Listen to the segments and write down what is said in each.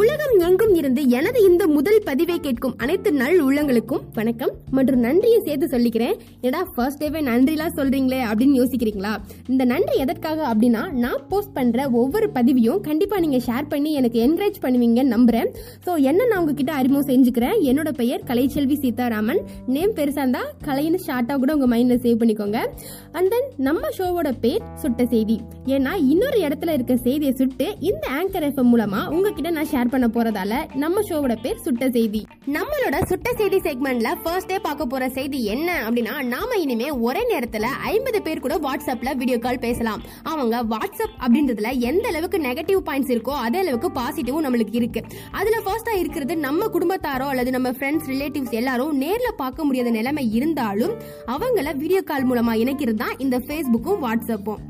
உலகம் எங்கும் இருந்து எனது இந்த முதல் பதிவை கேட்கும் அனைத்து நல் உள்ளங்களுக்கும் வணக்கம். மற்றும் நன்றியை சேர்த்து சொல்லிக்கிறேன். ஏடா ஃபர்ஸ்ட் டேவே நன்றிலாம் சொல்றீங்களே அப்படின்னு யோசிக்கிறீங்களா? இந்த நன்றி எதற்காக அப்படின்னா நான் போஸ்ட் பண்ற ஒவ்வொரு பதிவையும் கண்டிப்பா நீங்க ஷேர் பண்ணி எனக்கு என்கரேஜ் பண்ணுவீங்கன்னு நம்புறேன். ஸோ என்ன நான் உங்ககிட்ட அறிமுகம் செஞ்சுக்கிறேன்? என்னோட பெயர் கலைச்செல்வி சீதாராமன். நேம் பெருசா இருந்தா கலைன்னு ஷார்ட்டா கூட உங்க மைண்ட்ல சேவ் பண்ணிக்கோங்க. அண்ட் தென் நம்ம ஷோவோட பேர் சுட்ட செய்தி. ஏன்னா இன்னொரு இடத்துல இருக்க செய்தியை சுட்டு இந்த ஆங்கர் எஃப்எம் மூலமா உங்ககிட்ட நான் ஷேர் ஷேர் பண்ண போறதால நம்ம ஷோவோட பேர் சுட்ட செய்தி. நம்மளோட சுட்ட செய்தி செக்மெண்ட்ல ஃபர்ஸ்ட் டே பார்க்க போற செய்தி என்ன அப்படின்னா நாம இனிமே ஒரே நேரத்துல ஐம்பது பேர் கூட வாட்ஸ்அப்ல வீடியோ கால் பேசலாம். அவங்க வாட்ஸ்அப் அப்படின்றதுல எந்த அளவுக்கு நெகட்டிவ் பாயிண்ட்ஸ் இருக்கோ அதே அளவுக்கு பாசிட்டிவும் நம்மளுக்கு இருக்கு. அதுல ஃபர்ஸ்டா இருக்கிறது நம்ம குடும்பத்தாரோ அல்லது நம்ம ஃப்ரெண்ட்ஸ் ரிலேட்டிவ்ஸ் எல்லாரும் நேர்ல பார்க்க முடியாத நிலைமை இருந்தாலும் அவங்கள வீடியோ கால் மூலமா இணைக்கிறது தான் இந்த ஃபேஸ்புக்கும் வாட்ஸ்அப்பும்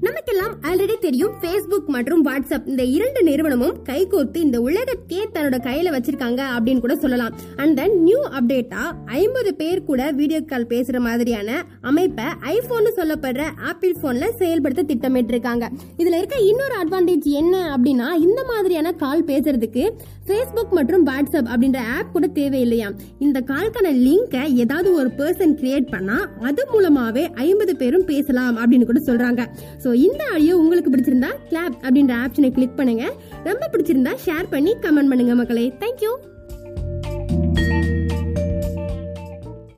நமக்கெல்லாம் ஆல்ரெடி தெரியும். ஃபேஸ்புக் மற்றும் வாட்ஸ்அப் இந்த இரண்டு நிறுவனமும் கைகோர்த்து இந்த உலகத்தையே தன்னோட கையில வச்சிருக்காங்க அப்படின்னு கூட சொல்லலாம். அண்ட் தென் நியூ அப்டேட்டா ஐம்பது பேர் கூட வீடியோ கால் பேசுற மாதிரியான அமைப்பை ஐபோன் சொல்லப்படுற ஆப்பிள் போன்ல செயல்படுத்த திட்டமிட்டு இருக்காங்க இதுல இருக்க இன்னொரு அட்வான்டேஜ் என்ன அப்படின்னா இந்த மாதிரியான கால் பேசுறதுக்கு ஃபேஸ்புக் மற்றும் வாட்ஸ்அப் அப்படின்ற ஆப் கூட தேவையில்லையா? இந்த கால்க்கான லிங்கை ஏதாவது ஒரு பர்சன் கிரியேட் பண்ணா அது மூலமாவே ஐம்பது பேரும் பேசலாம் அப்படின்னு கூட சொல்றாங்க. ஸோ இந்த ஆடியோ உங்களுக்கு பிடிச்சிருந்தா கிளாப் அப்படின்ற ஆப்ஷனை கிளிக் பண்ணுங்க. ரொம்ப பிடிச்சிருந்தா ஷேர் பண்ணி கமெண்ட் பண்ணுங்க மக்களே. தேங்க்யூ